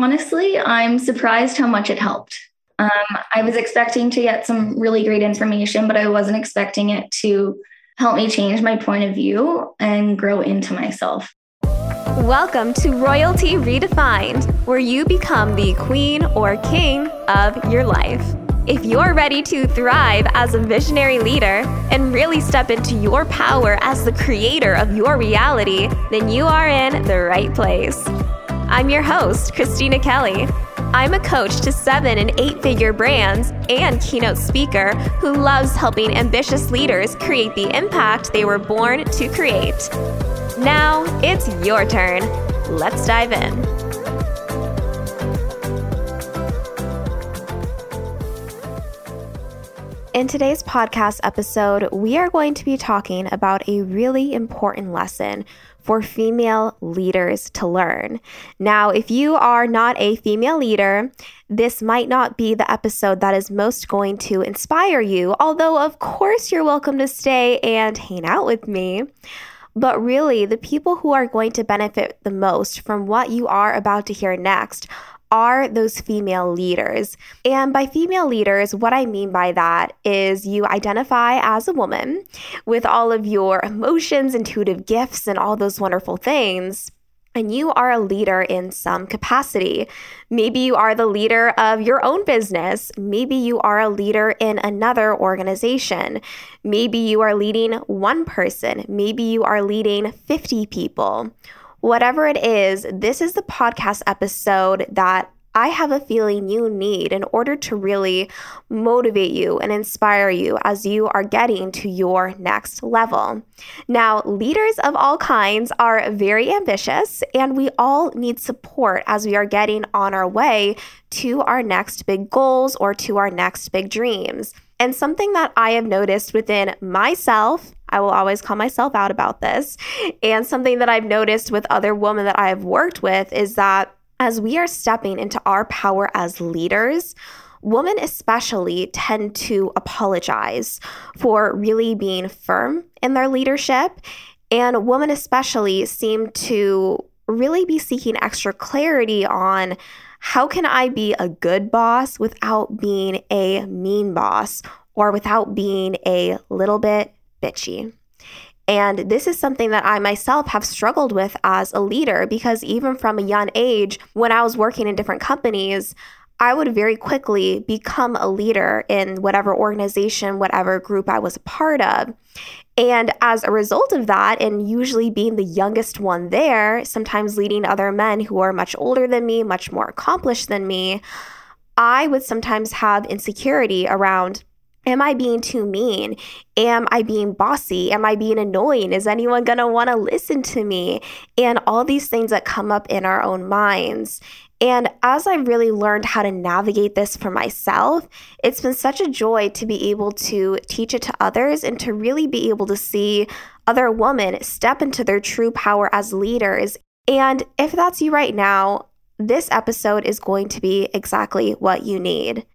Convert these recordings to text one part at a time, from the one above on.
Honestly, I'm surprised how much it helped. Um, I was expecting to get some really great information, but I wasn't expecting it to help me change my point of view and grow into myself. Welcome to Royalty Redefined, where you become the queen or king of your life. If you're ready to thrive as a visionary leader and really step into your power as the creator of your reality, then you are in the right place. I'm your host, Christina Kelly. I'm a coach to seven and eight figure brands and keynote speaker who loves helping ambitious leaders create the impact they were born to create. Now it's your turn. Let's dive in. In today's podcast episode, we are going to be talking about a really important lesson for female leaders to learn. Now, if you are not a female leader, this might not be the episode that is most going to inspire you, although, of course, you're welcome to stay and hang out with me. But really, the people who are going to benefit the most from what you are about to hear next are those female leaders. And by female leaders, what I mean by that is you identify as a woman with all of your emotions, intuitive gifts, and all those wonderful things. And you are a leader in some capacity. Maybe you are the leader of your own business. Maybe you are a leader in another organization. Maybe you are leading one person. Maybe you are leading 50 people Whatever it is, this is the podcast episode that I have a feeling you need in order to really motivate you and inspire you as you are getting to your next level. Now, leaders of all kinds are very ambitious, and we all need support as we are getting on our way to our next big goals or to our next big dreams. And something that I have noticed within myself, I will always call myself out about this, and something that I've noticed with other women that I have worked with is that as we are stepping into our power as leaders, women especially tend to apologize for really being firm in their leadership. And women especially seem to really be seeking extra clarity on how can I be a good boss without being a mean boss or without being a little bit bitchy? And this is something that I myself have struggled with as a leader because even from a young age, when I was working in different companies, I would very quickly become a leader in whatever organization, whatever group I was a part of. And as a result of that, and usually being the youngest one there, sometimes leading other men who are much older than me, much more accomplished than me, I would sometimes have insecurity around Am I being too mean? Am I being bossy? Am I being annoying? Is anyone going to want to listen to me? And all these things that come up in our own minds. And as I really learned how to navigate this for myself, it's been such a joy to be able to teach it to others and to really be able to see other women step into their true power as leaders. And if that's you right now, this episode is going to be exactly what you need.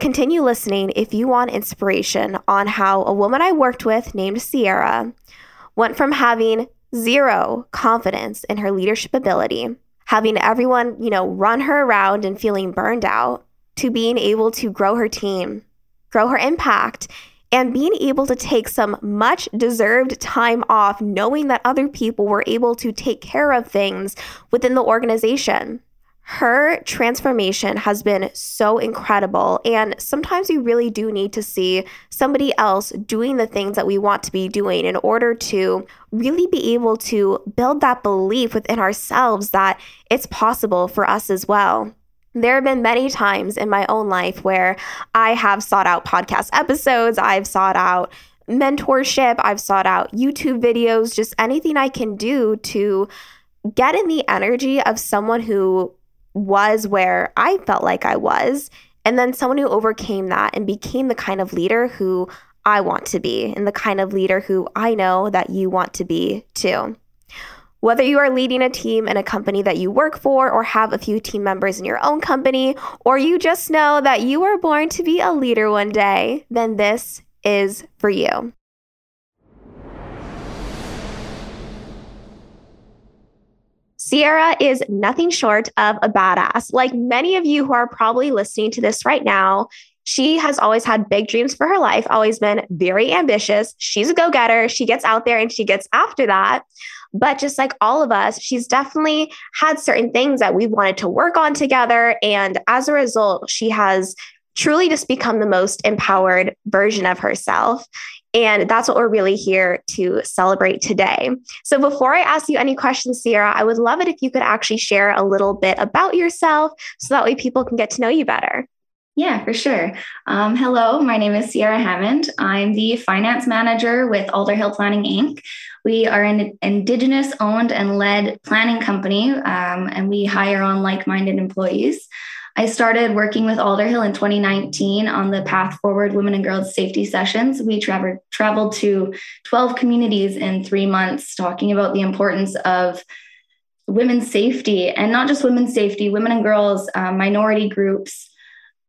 Continue listening if you want inspiration on how a woman I worked with named Sierra went from having zero confidence in her leadership ability having everyone, you know, run her around and feeling burned out, to being able to grow her team, grow her impact, and being able to take some much deserved time off, knowing that other people were able to take care of things within the organization her transformation has been so incredible. And sometimes we really do need to see somebody else doing the things that we want to be doing in order to really be able to build that belief within ourselves that it's possible for us as well. There have been many times in my own life where I have sought out podcast episodes, I've sought out mentorship, I've sought out YouTube videos, just anything I can do to get in the energy of someone who was where I felt like I was, and then someone who overcame that and became the kind of leader who I want to be, and the kind of leader who I know that you want to be too. Whether you are leading a team in a company that you work for, or have a few team members in your own company, or you just know that you were born to be a leader one day, then this is for you. Sierra is nothing short of a badass. Like many of you who are probably listening to this right now, she has always had big dreams for her life, always been very ambitious. She's a go getter. She gets out there and she gets after that. But just like all of us, she's definitely had certain things that we've wanted to work on together. And as a result, she has truly just become the most empowered version of herself. And that's what we're really here to celebrate today. So, before I ask you any questions, Sierra, I would love it if you could actually share a little bit about yourself so that way people can get to know you better. Yeah, for sure. Um, hello, my name is Sierra Hammond. I'm the finance manager with Alderhill Planning Inc. We are an Indigenous owned and led planning company, um, and we hire on like minded employees. I started working with Alderhill in 2019 on the Path Forward Women and Girls Safety Sessions. We tra- traveled to 12 communities in three months talking about the importance of women's safety and not just women's safety, women and girls, um, minority groups.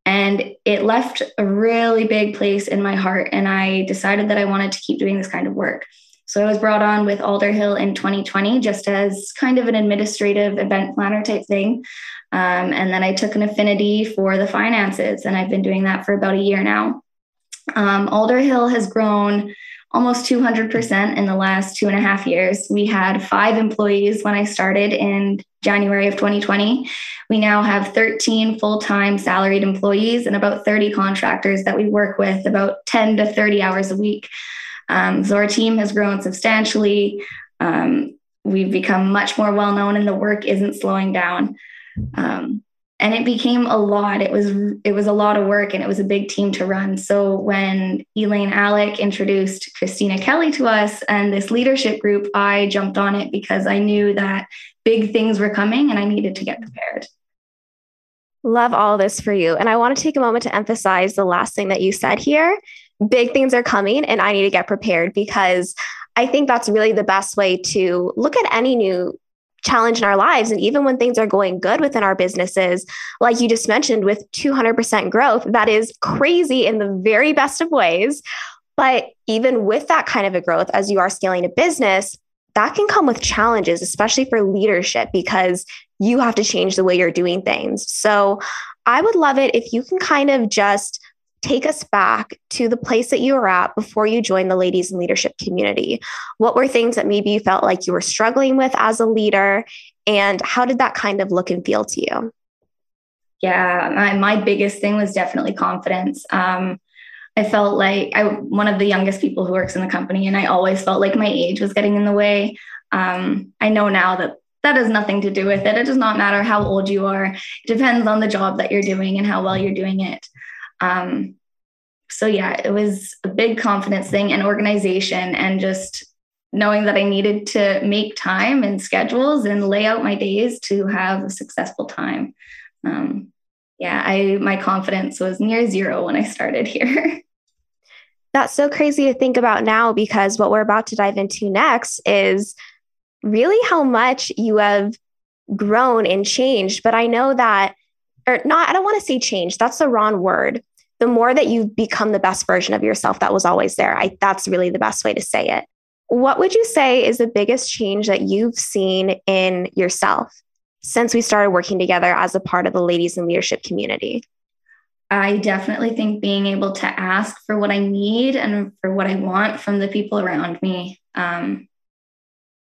And it left a really big place in my heart. And I decided that I wanted to keep doing this kind of work. So I was brought on with Alderhill in 2020 just as kind of an administrative event planner type thing. Um, and then I took an affinity for the finances, and I've been doing that for about a year now. Um, Alderhill has grown almost 200% in the last two and a half years. We had five employees when I started in January of 2020. We now have 13 full time salaried employees and about 30 contractors that we work with about 10 to 30 hours a week. Um, so our team has grown substantially. Um, we've become much more well known, and the work isn't slowing down. Um, and it became a lot. It was it was a lot of work, and it was a big team to run. So when Elaine Alec introduced Christina Kelly to us and this leadership group, I jumped on it because I knew that big things were coming, and I needed to get prepared. Love all this for you. And I want to take a moment to emphasize the last thing that you said here. Big things are coming, and I need to get prepared because I think that's really the best way to look at any new challenge in our lives. And even when things are going good within our businesses, like you just mentioned, with 200% growth, that is crazy in the very best of ways. But even with that kind of a growth, as you are scaling a business, that can come with challenges, especially for leadership, because you have to change the way you're doing things. So I would love it if you can kind of just take us back to the place that you were at before you joined the ladies in leadership community. What were things that maybe you felt like you were struggling with as a leader? And how did that kind of look and feel to you? Yeah, my, my biggest thing was definitely confidence. Um, I felt like I one of the youngest people who works in the company, and I always felt like my age was getting in the way. Um, I know now that that has nothing to do with it. It does not matter how old you are. It depends on the job that you're doing and how well you're doing it. Um, so yeah, it was a big confidence thing and organization and just knowing that I needed to make time and schedules and lay out my days to have a successful time. Um, yeah, I my confidence was near zero when I started here. That's so crazy to think about now because what we're about to dive into next is really how much you have grown and changed. But I know that, or not, I don't want to say change, that's the wrong word the more that you've become the best version of yourself that was always there. I, that's really the best way to say it. What would you say is the biggest change that you've seen in yourself since we started working together as a part of the ladies in leadership community? I definitely think being able to ask for what I need and for what I want from the people around me um,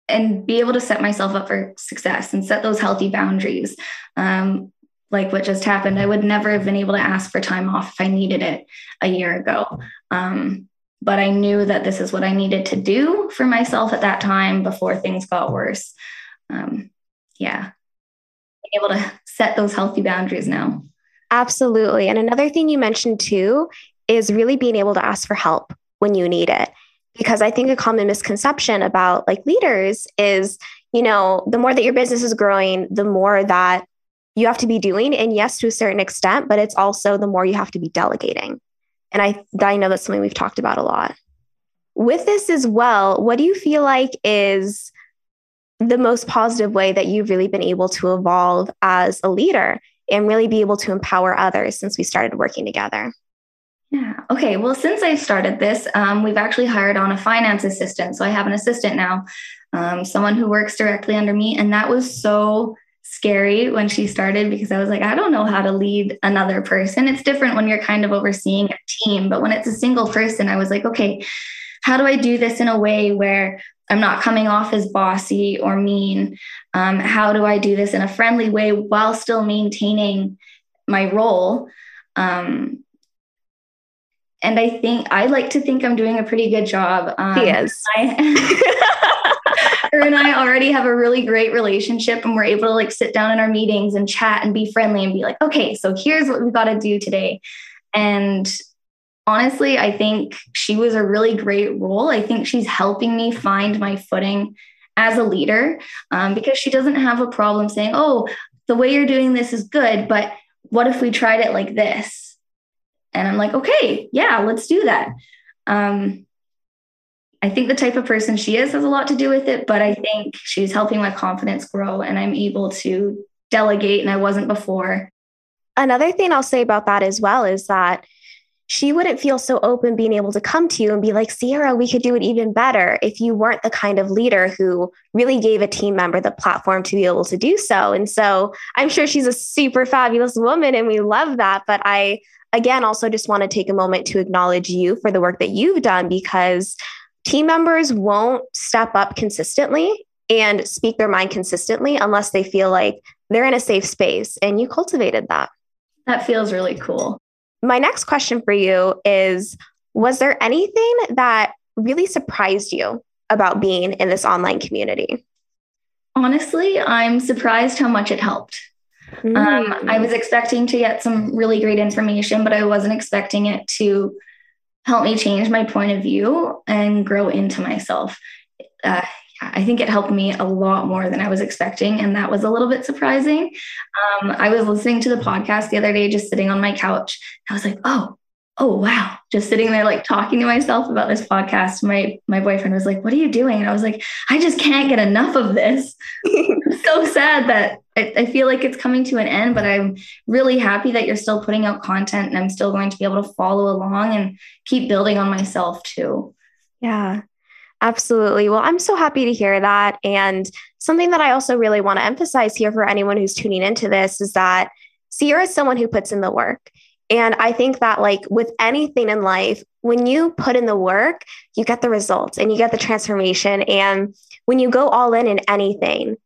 and be able to set myself up for success and set those healthy boundaries. Um, like what just happened, I would never have been able to ask for time off if I needed it a year ago. Um, but I knew that this is what I needed to do for myself at that time before things got worse. Um, yeah, being able to set those healthy boundaries now. Absolutely. And another thing you mentioned too is really being able to ask for help when you need it. Because I think a common misconception about like leaders is, you know, the more that your business is growing, the more that you have to be doing. And yes, to a certain extent, but it's also the more you have to be delegating. And I, I know that's something we've talked about a lot. With this as well, what do you feel like is the most positive way that you've really been able to evolve as a leader and really be able to empower others since we started working together? Yeah. Okay. Well, since I started this, um, we've actually hired on a finance assistant. So I have an assistant now, um, someone who works directly under me. And that was so scary when she started because I was like, I don't know how to lead another person. It's different when you're kind of overseeing a team, but when it's a single person, I was like, okay, how do I do this in a way where I'm not coming off as bossy or mean? Um, how do I do this in a friendly way while still maintaining my role? Um, and I think I like to think I'm doing a pretty good job. Um, he is. I, her and I already have a really great relationship, and we're able to like sit down in our meetings and chat and be friendly and be like, okay, so here's what we got to do today. And honestly, I think she was a really great role. I think she's helping me find my footing as a leader um, because she doesn't have a problem saying, oh, the way you're doing this is good, but what if we tried it like this? And I'm like, okay, yeah, let's do that. Um, I think the type of person she is has a lot to do with it, but I think she's helping my confidence grow and I'm able to delegate and I wasn't before. Another thing I'll say about that as well is that she wouldn't feel so open being able to come to you and be like, Sierra, we could do it even better if you weren't the kind of leader who really gave a team member the platform to be able to do so. And so I'm sure she's a super fabulous woman and we love that. But I again, also just want to take a moment to acknowledge you for the work that you've done because team members won't step up consistently and speak their mind consistently unless they feel like they're in a safe space. And you cultivated that. That feels really cool. My next question for you is Was there anything that really surprised you about being in this online community? Honestly, I'm surprised how much it helped. Mm. Um, I was expecting to get some really great information, but I wasn't expecting it to help me change my point of view and grow into myself. Uh, I think it helped me a lot more than I was expecting. And that was a little bit surprising. Um, I was listening to the podcast the other day, just sitting on my couch. I was like, oh, oh wow just sitting there like talking to myself about this podcast. My my boyfriend was like what are you doing? And i was like i just can't get enough of this. So sad that I, I, feel like it's coming to an end but i'm really happy that you're still putting out content and i'm still going to be able to follow along and keep building on myself too. Yeah absolutely. Well i'm so happy to hear that. And something that i also really want to emphasize here for anyone who's tuning into this is that Sierra is someone who puts in the work and I think that, like with anything in life, when you put in the work, you get the results and you get the transformation. And when you go all in in anything,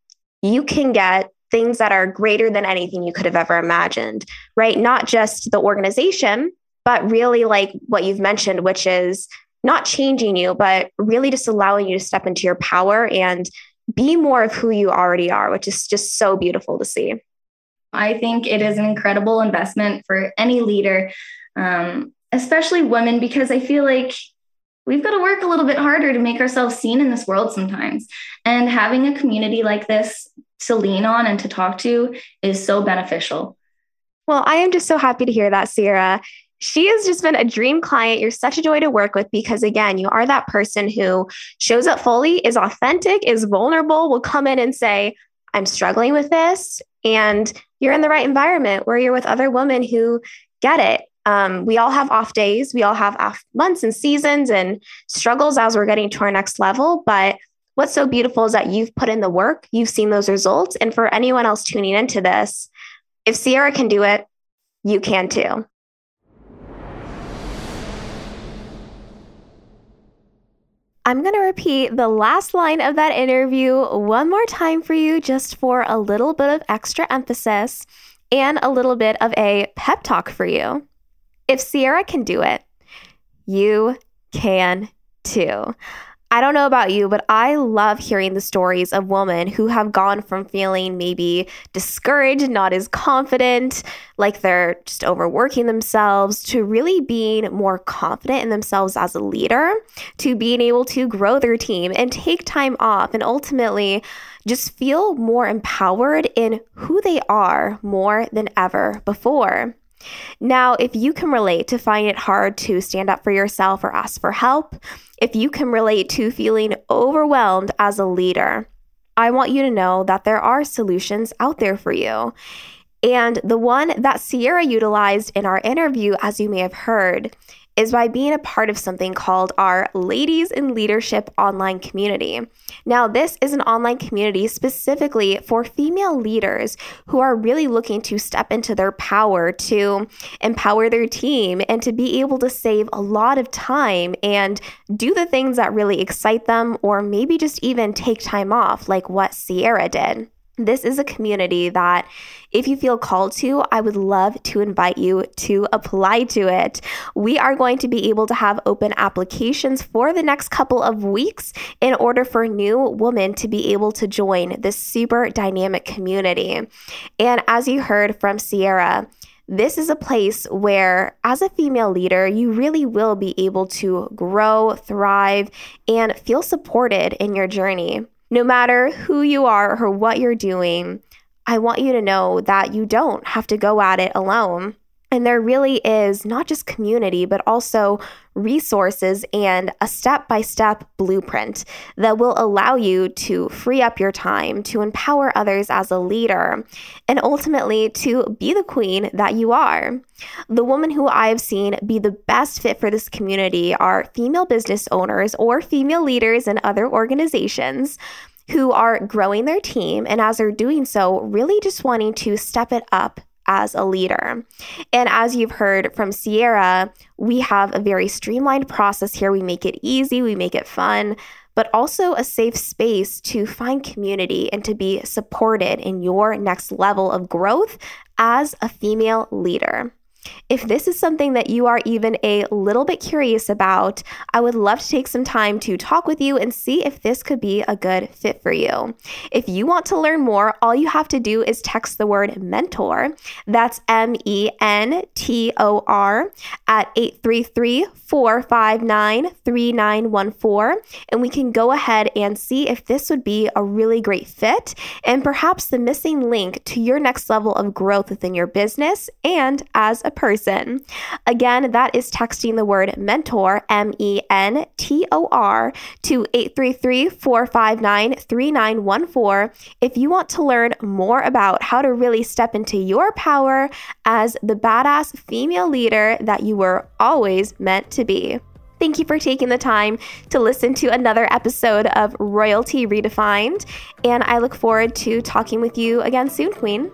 you can get things that are greater than anything you could have ever imagined, right? Not just the organization, but really like what you've mentioned, which is not changing you, but really just allowing you to step into your power and be more of who you already are, which is just so beautiful to see. I think it is an incredible investment for any leader, um, especially women, because I feel like we've got to work a little bit harder to make ourselves seen in this world sometimes. And having a community like this to lean on and to talk to is so beneficial. Well, I am just so happy to hear that, Sierra. She has just been a dream client. You're such a joy to work with because, again, you are that person who shows up fully, is authentic, is vulnerable, will come in and say, I'm struggling with this. And you're in the right environment where you're with other women who get it. Um, we all have off days, we all have off months and seasons and struggles as we're getting to our next level. But what's so beautiful is that you've put in the work, you've seen those results. And for anyone else tuning into this, if Sierra can do it, you can too. I'm going to repeat the last line of that interview one more time for you, just for a little bit of extra emphasis and a little bit of a pep talk for you. If Sierra can do it, you can too. I don't know about you, but I love hearing the stories of women who have gone from feeling maybe discouraged, not as confident, like they're just overworking themselves, to really being more confident in themselves as a leader, to being able to grow their team and take time off, and ultimately just feel more empowered in who they are more than ever before. Now, if you can relate to finding it hard to stand up for yourself or ask for help, if you can relate to feeling overwhelmed as a leader, I want you to know that there are solutions out there for you. And the one that Sierra utilized in our interview, as you may have heard, is by being a part of something called our Ladies in Leadership online community. Now, this is an online community specifically for female leaders who are really looking to step into their power to empower their team and to be able to save a lot of time and do the things that really excite them, or maybe just even take time off, like what Sierra did. This is a community that, if you feel called to, I would love to invite you to apply to it. We are going to be able to have open applications for the next couple of weeks in order for new women to be able to join this super dynamic community. And as you heard from Sierra, this is a place where, as a female leader, you really will be able to grow, thrive, and feel supported in your journey. No matter who you are or what you're doing, I want you to know that you don't have to go at it alone. And there really is not just community, but also resources and a step by step blueprint that will allow you to free up your time, to empower others as a leader, and ultimately to be the queen that you are. The women who I've seen be the best fit for this community are female business owners or female leaders in other organizations who are growing their team and as they're doing so, really just wanting to step it up as a leader. And as you've heard from Sierra, we have a very streamlined process here. We make it easy, we make it fun, but also a safe space to find community and to be supported in your next level of growth as a female leader. If this is something that you are even a little bit curious about, I would love to take some time to talk with you and see if this could be a good fit for you. If you want to learn more, all you have to do is text the word mentor. That's M E N T O R at 833 459 3914. And we can go ahead and see if this would be a really great fit and perhaps the missing link to your next level of growth within your business and as a person. Again, that is texting the word mentor, M E N T O R, to 833 459 3914 if you want to learn more about how to really step into your power as the badass female leader that you were always meant to be. Thank you for taking the time to listen to another episode of Royalty Redefined, and I look forward to talking with you again soon, Queen.